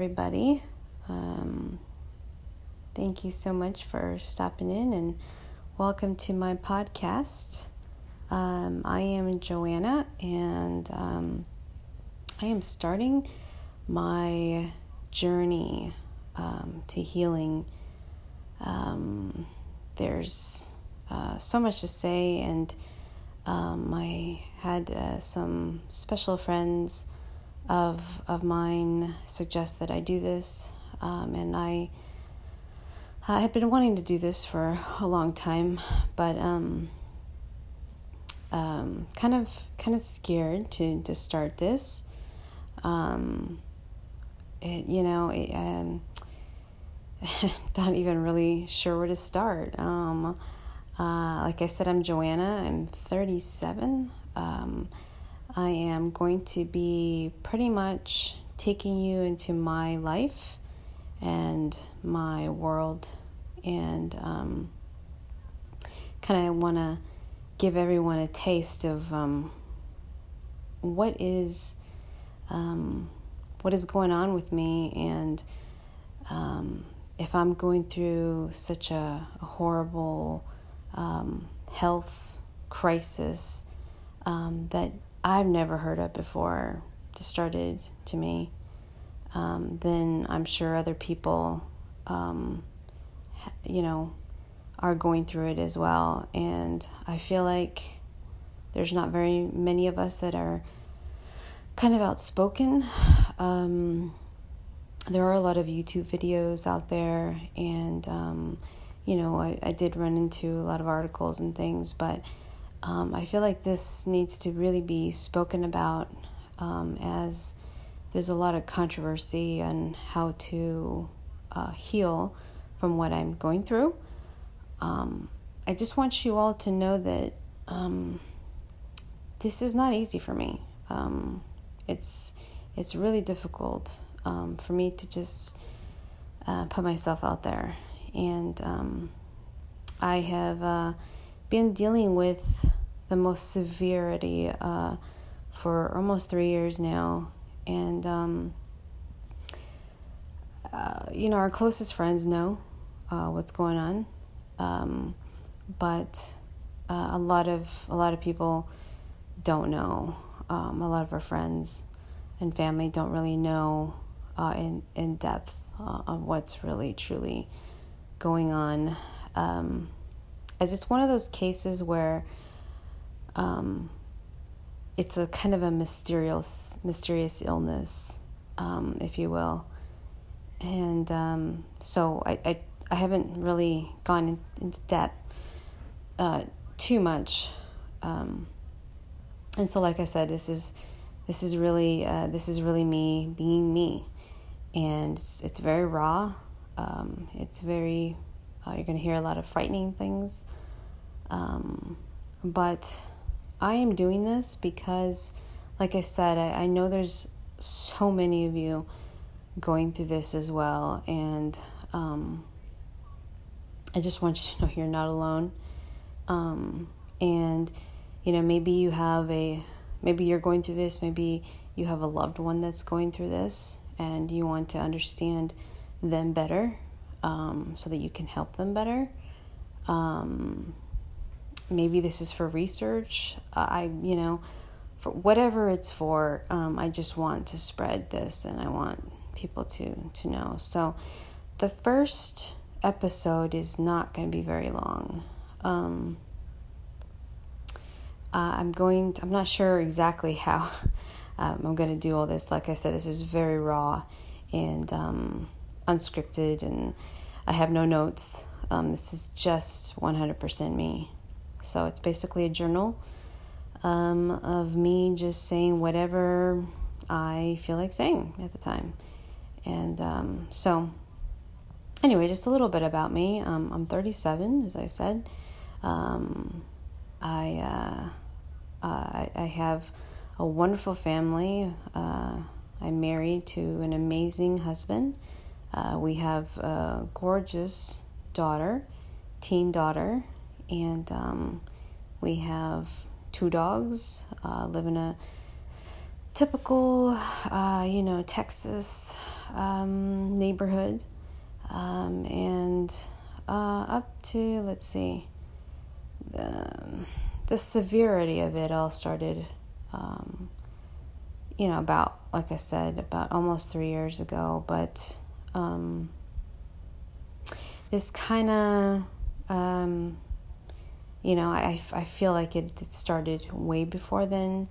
everybody. Um, thank you so much for stopping in and welcome to my podcast. Um, I am Joanna and um, I am starting my journey um, to healing. Um, there's uh, so much to say, and um, I had uh, some special friends of of mine suggest that I do this, um, and I I had been wanting to do this for a long time, but um, um, kind of kind of scared to to start this. Um, it, you know, it, um, not even really sure where to start. Um, uh, like I said, I'm Joanna. I'm 37. Um, I am going to be pretty much taking you into my life and my world, and um, kind of want to give everyone a taste of um, what is um, what is going on with me, and um, if I'm going through such a, a horrible um, health crisis um, that I've never heard of before started to me, um, then I'm sure other people, um, you know, are going through it as well. And I feel like there's not very many of us that are kind of outspoken. Um, there are a lot of YouTube videos out there, and um, you know, I, I did run into a lot of articles and things, but um, I feel like this needs to really be spoken about um, as there's a lot of controversy on how to uh, heal from what I'm going through. Um, I just want you all to know that um, this is not easy for me. Um, it's it's really difficult um, for me to just uh, put myself out there, and I have. Uh, been dealing with the most severity uh, for almost three years now. And, um, uh, you know, our closest friends know uh, what's going on. Um, but uh, a lot of a lot of people don't know. Um, a lot of our friends and family don't really know uh, in in depth uh, of what's really truly going on. Um, as it's one of those cases where um, it's a kind of a mysterious, mysterious illness, um, if you will. And um, so I, I, I, haven't really gone in, into depth uh, too much. Um, and so, like I said, this is this is really uh, this is really me being me, and it's, it's very raw. Um, it's very uh, you're going to hear a lot of frightening things. Um, but I am doing this because, like I said, I, I know there's so many of you going through this as well. And um, I just want you to know you're not alone. Um, and, you know, maybe you have a, maybe you're going through this, maybe you have a loved one that's going through this, and you want to understand them better um, so that you can help them better. Um, maybe this is for research. I, you know, for whatever it's for, um, I just want to spread this and I want people to, to know. So the first episode is not going to be very long. Um, uh, I'm going, to, I'm not sure exactly how um, I'm going to do all this. Like I said, this is very raw and um, unscripted, and I have no notes. Um, this is just 100% me. So it's basically a journal um, of me just saying whatever I feel like saying at the time. And um, so, anyway, just a little bit about me. Um, I'm 37, as I said. Um, I, uh, uh, I have a wonderful family. Uh, I'm married to an amazing husband. Uh, we have a gorgeous daughter, teen daughter, and um, we have two dogs. Uh, live in a typical, uh, you know, Texas um, neighborhood, um, and uh, up to let's see, the the severity of it all started, um, you know, about like I said, about almost three years ago, but um, this kind of um, you know, I, I feel like it started way before then.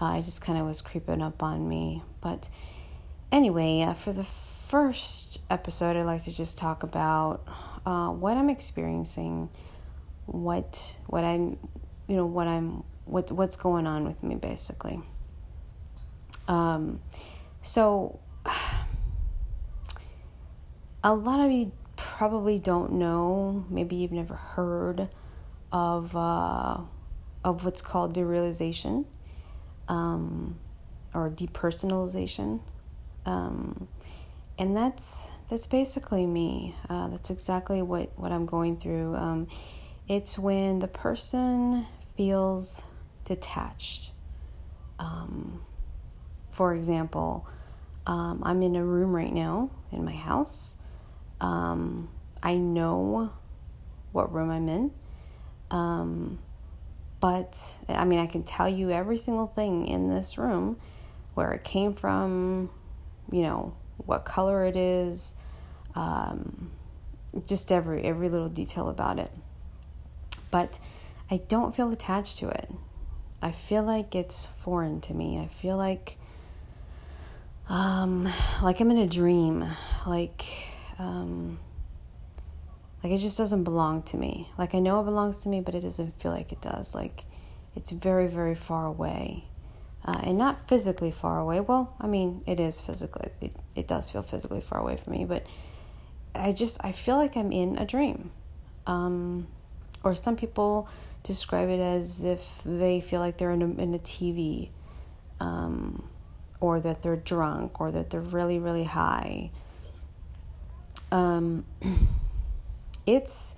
Uh, I just kind of was creeping up on me. But anyway, uh, for the first episode, I'd like to just talk about uh, what I'm experiencing, what what I'm, you know, what I'm, what what's going on with me, basically. Um, so a lot of you probably don't know. Maybe you've never heard of uh, of what's called derealization um, or depersonalization, um, and that's that's basically me. Uh, that's exactly what what I'm going through. Um, it's when the person feels detached. Um, for example, um, I'm in a room right now in my house. Um, I know what room I'm in. Um, but I mean, I can tell you every single thing in this room, where it came from, you know, what color it is, um, just every every little detail about it. But I don't feel attached to it. I feel like it's foreign to me. I feel like um like I'm in a dream. Like um like it just doesn't belong to me. Like I know it belongs to me, but it doesn't feel like it does. Like it's very, very far away. Uh, and not physically far away. Well, I mean, it is physically, it, it does feel physically far away from me, but I just, I feel like I'm in a dream. Um, or some people describe it as if they feel like they're in a, in a TV, um, or that they're drunk, or that they're really, really high. Um, it's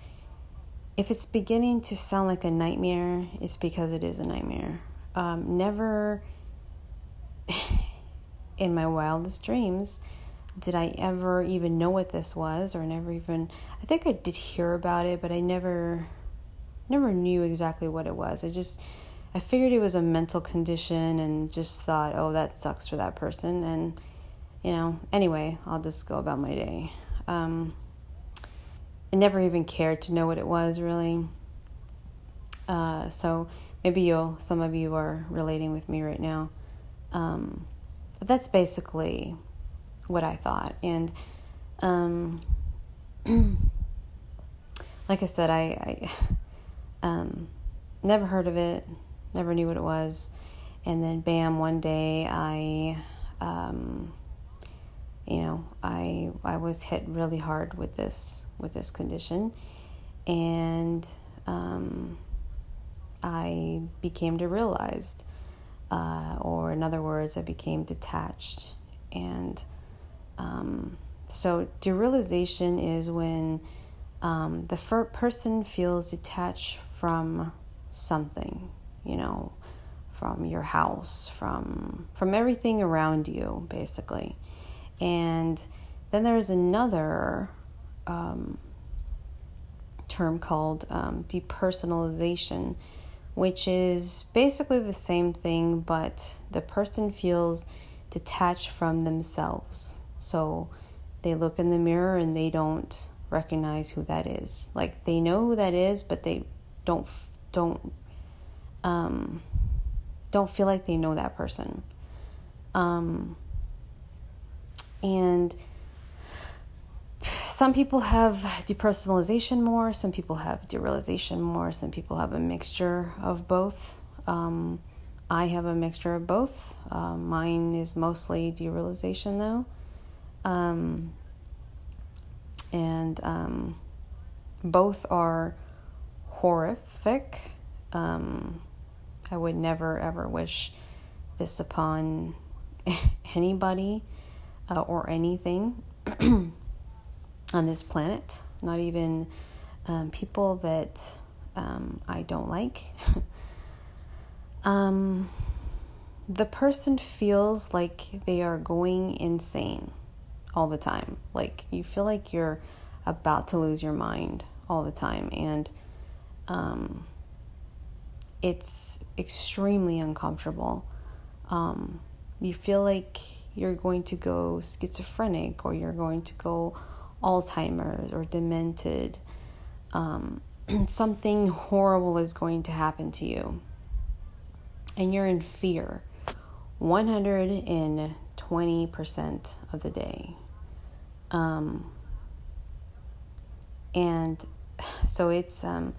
if it's beginning to sound like a nightmare, it's because it is a nightmare. Um, never in my wildest dreams did I ever even know what this was, or never even. I think I did hear about it, but I never, never knew exactly what it was. I just, I figured it was a mental condition, and just thought, oh, that sucks for that person, and you know. Anyway, I'll just go about my day. Um, I never even cared to know what it was really. Uh, so maybe you'll, some of you are relating with me right now. Um, but that's basically what I thought. And um, like I said, I, I um, never heard of it, never knew what it was. And then, bam, one day I um, you know, I I was hit really hard with this with this condition, and um, I became derealized, uh, or in other words, I became detached, and um, so derealization is when um, the fir- person feels detached from something, you know, from your house, from from everything around you, basically and then there's another um, term called um, depersonalization, which is basically the same thing, but the person feels detached from themselves. So they look in the mirror and they don't recognize who that is. Like they know who that is, but they don't don't um, don't feel like they know that person. Um, and some people have depersonalization more, some people have derealization more, some people have a mixture of both. Um, I have a mixture of both. Um, mine is mostly derealization, though. Um, and um, both are horrific. Um, I would never ever wish this upon anybody uh, or anything on this planet, not even um, people that um, I don't like. um, the person feels like they are going insane all the time. Like you feel like you're about to lose your mind all the time. And um, it's extremely uncomfortable. Um, you feel like you're going to go schizophrenic or you're going to go Alzheimer's or demented. Um, something horrible is going to happen to you. And you're in fear 120% of the day. Um, and so it's um,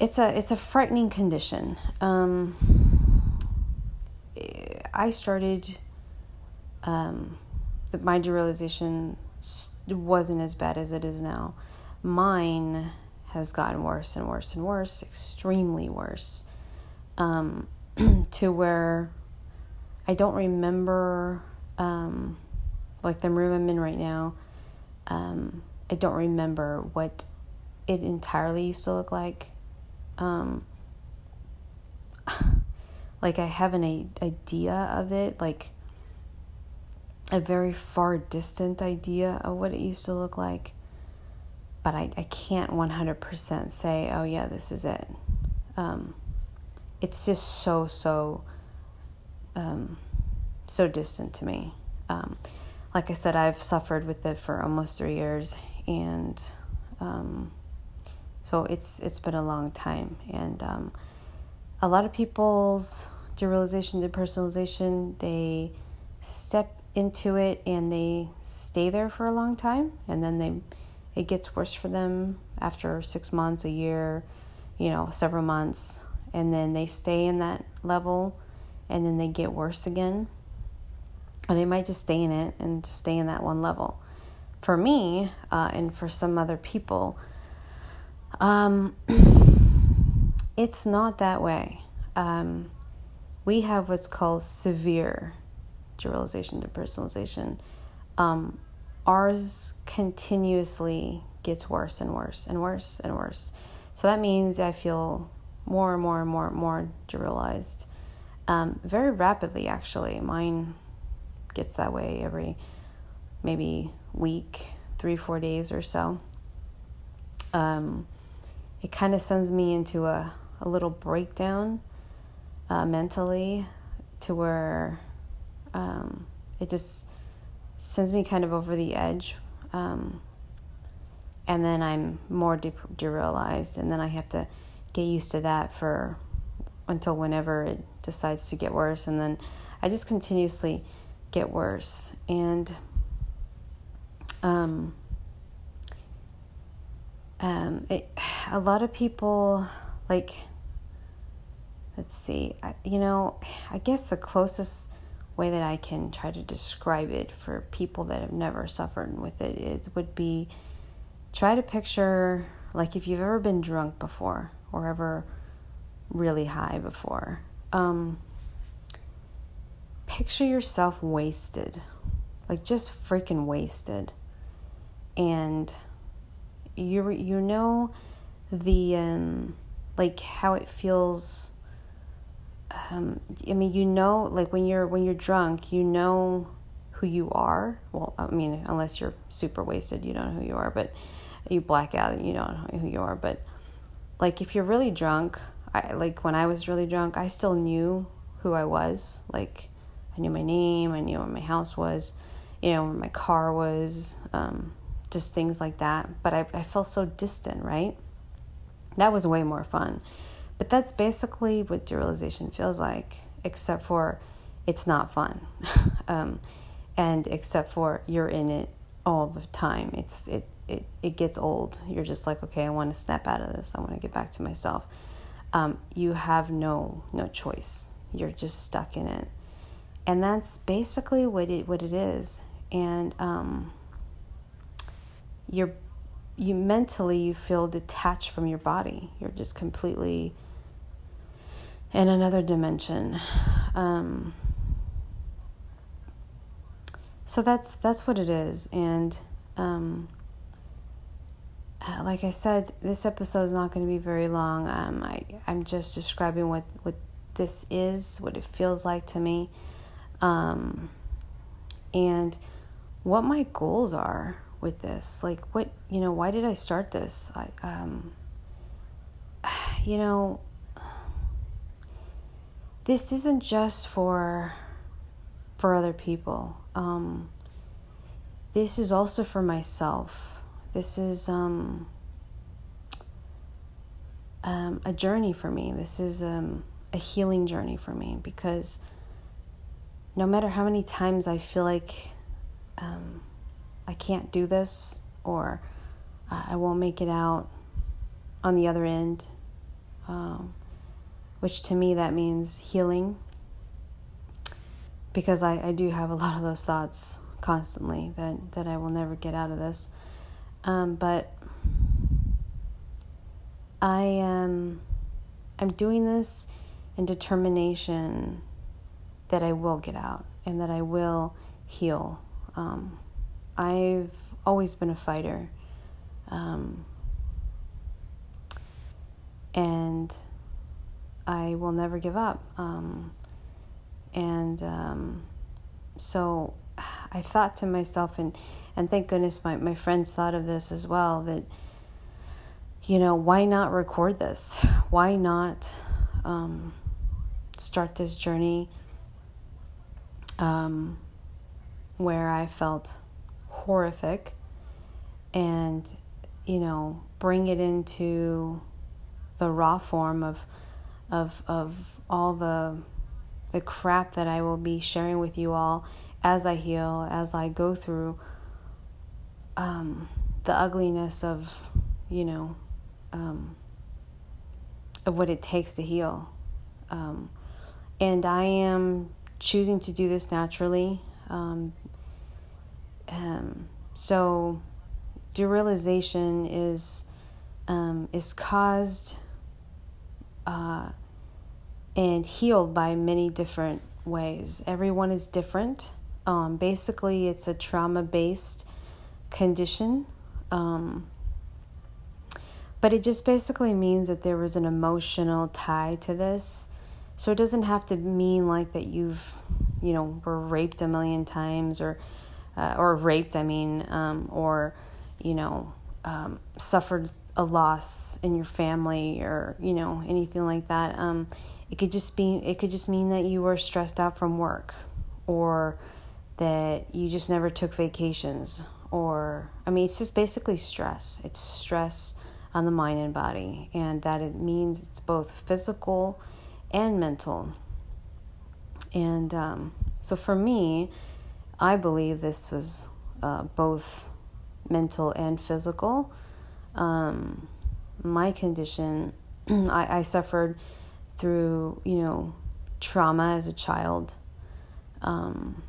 it's a it's a frightening condition. Um, I started um, the, my derealization wasn't as bad as it is now. Mine has gotten worse and worse and worse, extremely worse, um, to where I don't remember, um, like the room I'm in right now. Um, I don't remember what it entirely used to look like. Um, like I have an idea of it, like a very far distant idea of what it used to look like, but I, I can't 100% say, oh yeah, this is it. Um, it's just so, so, um, so distant to me. Um, like I said, I've suffered with it for almost three years, and um, so it's it's been a long time. And um, a lot of people's derealization, depersonalization, they step into it and they stay there for a long time, and then they it gets worse for them after six months, a year, you know, several months, and then they stay in that level, and then they get worse again, or they might just stay in it and stay in that one level for me uh, and for some other people, um, it's not that way. Um, we have what's called severe derealization depersonalization. Um, ours continuously gets worse and worse and worse and worse. So that means I feel more and more and more and more derealized um, very rapidly, actually. Mine gets that way every maybe week, three, four days or so. Um, it kind of sends me into a, a little breakdown uh, mentally to where um, it just sends me kind of over the edge. Um, and then I'm more de- derealized, and then I have to get used to that for until whenever it decides to get worse, and then I just continuously get worse. And um, um, it, a lot of people like let's see I, you know i guess the closest way that i can try to describe it for people that have never suffered with it is would be try to picture like if you've ever been drunk before or ever really high before um, picture yourself wasted like just freaking wasted. And you you know the um, like how it feels um, I mean you know like when you're when you're drunk you know who you are well I mean unless you're super wasted you don't know who you are but you black out and you don't know who you are but like if you're really drunk I like when I was really drunk I still knew who I was like I knew my name I knew where my house was you know where my car was um, just things like that. But I, I felt so distant, right? That was way more fun. But that's basically what derealization feels like, except for it's not fun. um, and except for you're in it all the time. It's it, it it gets old. You're just like, okay, I want to snap out of this. I want to get back to myself. Um, you have no no choice. You're just stuck in it, and that's basically what it what it is. And um, you're you mentally you feel detached from your body. You're just completely in another dimension. Um, so that's that's what it is, and um, uh, like I said, this episode is not going to be very long. Um, I I'm just describing what what this is, what it feels like to me, um, and what my goals are with this. Like, what, you know, why did I start this? I, um, you know, this isn't just for for other people. Um, this is also for myself. This is um, um, a journey for me. This is um, a healing journey for me because no matter how many times I feel like um, I can't do this or uh, I won't make it out on the other end, um, which to me that means healing because I, I do have a lot of those thoughts constantly that, that I will never get out of this. Um, but I am I'm doing this in determination that I will get out and that I will heal. Um, I've always been a fighter. Um, and I will never give up. Um, and um, so I thought to myself, and, and thank goodness my, my friends thought of this as well, that, you know, why not record this? Why not um, start this journey um, where I felt horrific and, you know, bring it into the raw form of of of all the the crap that I will be sharing with you all as I heal, as I go through um, the ugliness of, you know, um, of what it takes to heal. Um, and I am choosing to do this naturally. Um, um, so, derealization is um, is caused uh, and healed by many different ways. Everyone is different. Um, basically, it's a trauma based condition. Um, but it just basically means that there was an emotional tie to this. So it doesn't have to mean like that you've, you know, were raped a million times or, uh, or raped, I mean, um, or, you know, um, suffered a loss in your family or you know anything like that. Um, it could just be it could just mean that you were stressed out from work, or that you just never took vacations, or I mean it's just basically stress. It's stress on the mind and body, and that it means it's both physical and mental. And um, so for me, I believe this was uh, both mental and physical. Um, my condition, I, I, suffered through, you know, trauma as a child. Um,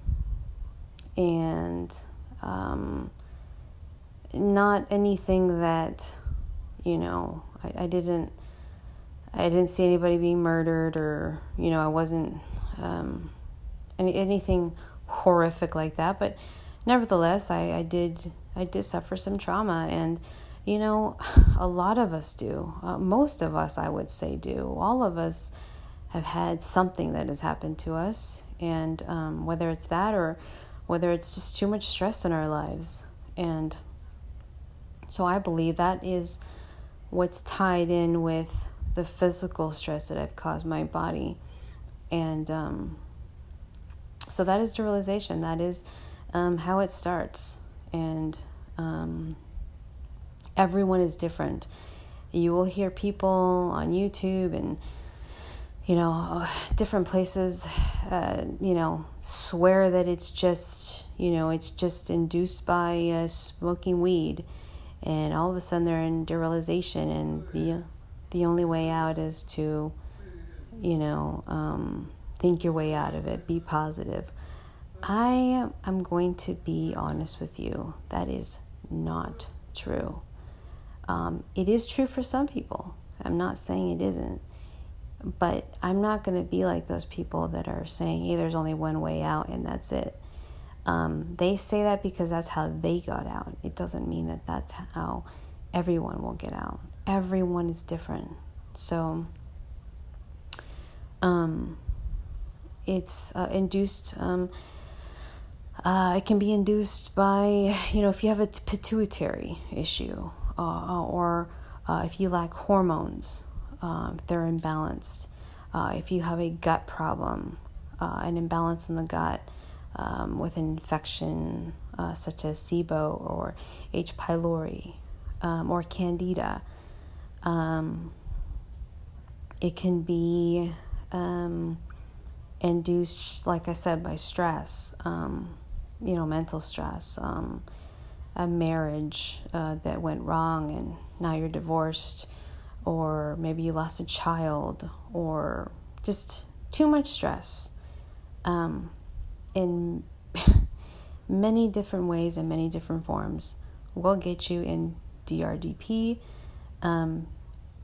and um, not anything that, you know, I, I didn't. I didn't see anybody being murdered, or you know, I wasn't um, any anything horrific like that. But nevertheless, I, I did I did suffer some trauma, and you know, a lot of us do. Uh, most of us, I would say, do. All of us have had something that has happened to us, and um, whether it's that or whether it's just too much stress in our lives. And so I believe that is what's tied in with the physical stress that I've caused my body. And um, so that is the realization. That is um, how it starts. And um, everyone is different. You will hear people on YouTube and you know different places uh, you know swear that it's just you know it's just induced by uh, smoking weed and all of a sudden they're in derealization and the the only way out is to you know um, think your way out of it be positive I am going to be honest with you. That is not true. Um, it is true for some people. I'm not saying it isn't. But I'm not going to be like those people that are saying, hey, there's only one way out and that's it. Um, they say that because that's how they got out. It doesn't mean that that's how everyone will get out. Everyone is different. So, Um, it's uh, induced. Um, uh, it can be induced by, you know, if you have a pituitary issue uh, or uh, if you lack hormones, um, if they're imbalanced, uh, if you have a gut problem, uh, an imbalance in the gut um, with an infection uh, such as SIBO or H. pylori um, or Candida. Um, it can be um, induced, like I said, by stress, um, you know, mental stress, a marriage uh, that went wrong and now you're divorced, or maybe you lost a child, or just too much stress. Um, in many different ways and many different forms will get you in DRDP. Um,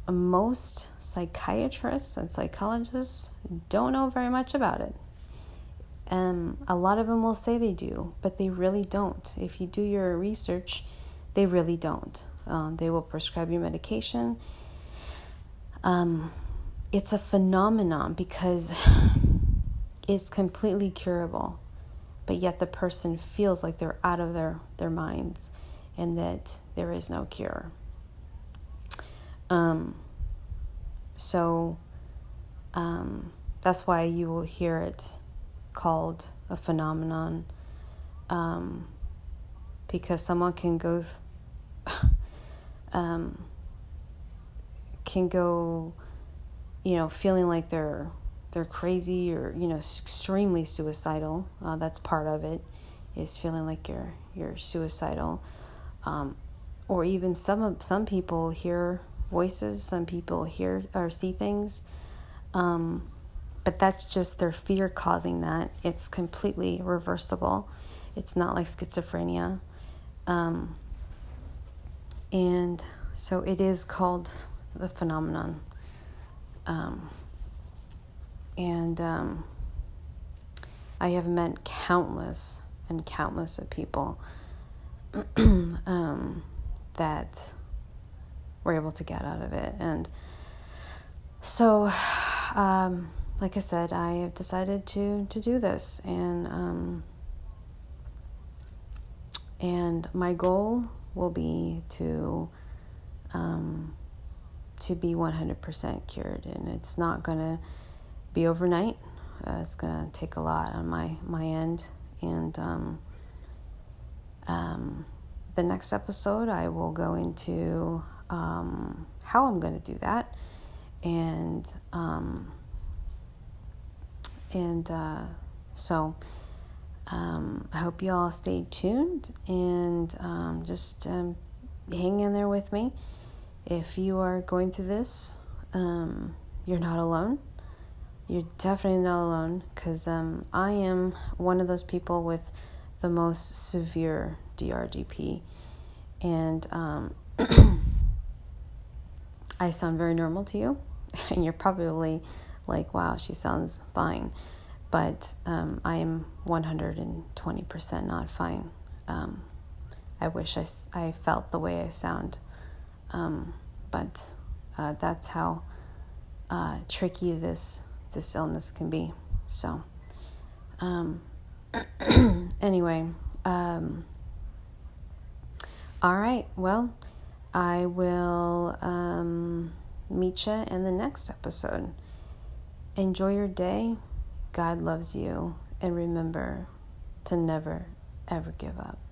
most psychiatrists and psychologists don't know very much about it. Um, a lot of them will say they do, but they really don't. If you do your research, they really don't. Um, they will prescribe you medication. Um, it's a phenomenon because it's completely curable, but yet the person feels like they're out of their, their minds and that there is no cure. Um, so um, that's why you will hear it called a phenomenon um, because someone can go um, can go you know feeling like they're they're crazy or you know extremely suicidal uh, that's part of it is feeling like you're you're suicidal. Um, or even some of some people hear voices some people hear or see things. Um, but that's just their fear causing that. It's completely reversible. It's not like schizophrenia. Um, and so it is called the phenomenon. Um, and um, I have met countless and countless of people um, that were able to get out of it. And so, um, like I said, I have decided to to do this, and um, and my goal will be to um, to be 100% cured, and it's not gonna be overnight. Uh, it's gonna take a lot on my my end, and um, um, the next episode, I will go into um, how I'm to do that, and um, and uh, so um, I hope you all stay tuned and um, just um, hang in there with me. If you are going through this, um, you're not alone. You're definitely not alone because I am one of those people with the most severe DRDP. And um, I sound very normal to you, and you're probably like, wow, she sounds fine. But um, I am 120% not fine. Um, I wish I, I felt the way I sound. Um, but uh, that's how uh, tricky this this illness can be. So, um, anyway, um, all right. Well, I will um, meet you in the next episode. Enjoy your day. God loves you. And remember to never, ever give up.